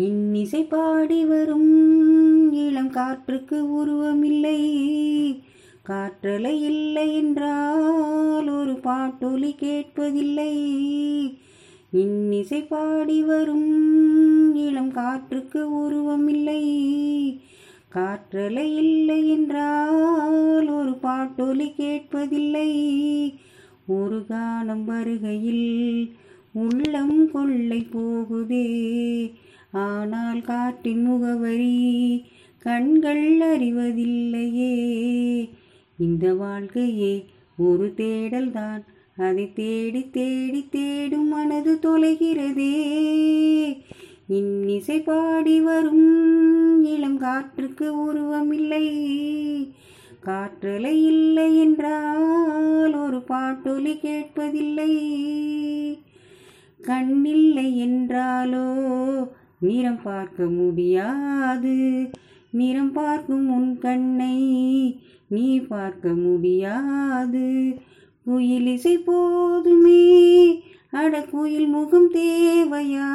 இன்னிசை பாடி வரும். இளம் காற்றுக்கு உருவமில்லை. காற்றலை இல்லை என்றால் ஒரு பாட்டொலி கேட்பதில்லை. இன்னிசை பாடி வரும். இளம் காற்றுக்கு உருவமில்லை. காற்றலை இல்லை என்றால் ஒரு பாட்டொலி கேட்பதில்லை. ஒரு கானம் வருகையில் உள்ளம் கொள்ளை போகுதே. ஆனால் காற்றின் முகவரி கண்கள் அறிவதில்லையே. இந்த வாழ்க்கையே ஒரு தேடல்தான். அதை தேடி தேடி தேடும் மனது தொலைகிறதே. இன்னிசை பாடி வரும் இளம் காற்றுக்கு உருவமில்லை. காற்றலை இல்லை என்றால் ஒரு பாட்டொலி கேட்பதில்லை. கண்ணில்லை என்றாலோ நிறம் பார்க்க முடியாது. நிறம் பார்க்கும் உன் கண்ணை நீ பார்க்க முடியாது. குயில் இசை போதுமே. அட குயில் முகம் தேவையா?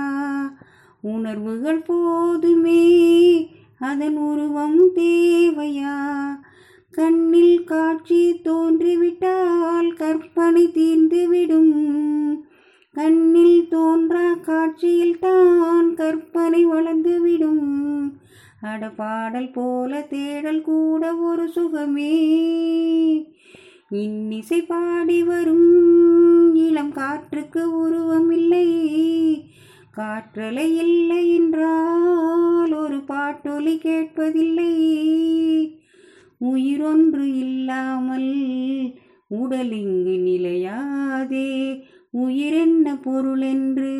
உணர்வுகள் போதுமே. அதன் உருவம் தேவையா? கண்ணில் காட்சி தோன்றிவிட்டால் கண்ணில் தோன்றா காட்சியில் தான் கற்பனை வளர்ந்துவிடும். அட பாடல் போல தேடல் கூட ஒரு சுகமே. இன்னிசை பாடி வரும் இளம் காற்றுக்கு உருவமில்லை. காற்றலை இல்லை என்றால் ஒரு பாட்டொலி கேட்பதில்லை. உயிரொன்று இல்லாமல் உடலிங்கு நிலையா? உயிரென்ன பொருளென்று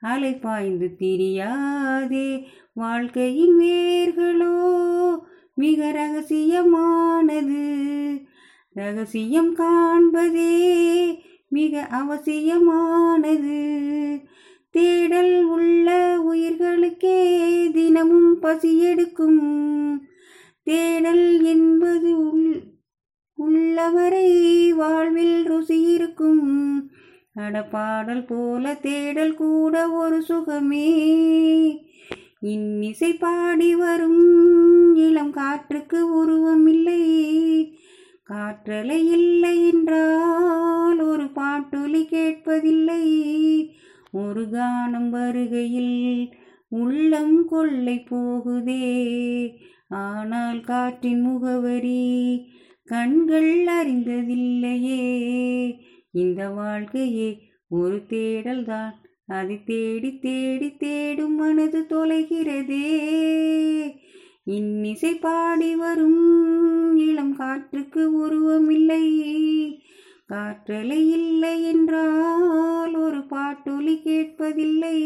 அலை பாய்ந்து திரியாதே. வாழ்க்கையின் வேர்களோ மிக ரகசியமானது. ரகசியம் காண்பதே மிக அவசியமானது. தேடல் உள்ள உயிர்களுக்கே தினமும் பசி எடுக்கும். தேடல் என்பது உள் உள்ளவரை வாழ்வில் ருசி இருக்கும் அடப்பாடல் போல தேடல் கூட ஒரு சுகமே. இன்னிசை பாடி வரும் இளம் காற்றுக்கு உருவம் இல்லை காற்றலை இல்லை என்றால் ஒரு பாட்டொலி கேட்பதில்லை. ஒரு கானம் வருகையில் உள்ளம் கொள்ளை போகுதே. ஆனால் காற்றின் முகவரி கண்கள் அறிந்ததில்லையே. இந்த வாழ்க்கையே ஒரு தேடல்தான். அதை தேடி தேடி தேடும் மனது தொலைகிறதே. இன்னிசை பாடி வரும் இளம் காற்றுக்கு உருவமில்லை. காற்றலை இல்லை என்றால் ஒரு பாட்டொலி கேட்பதில்லை.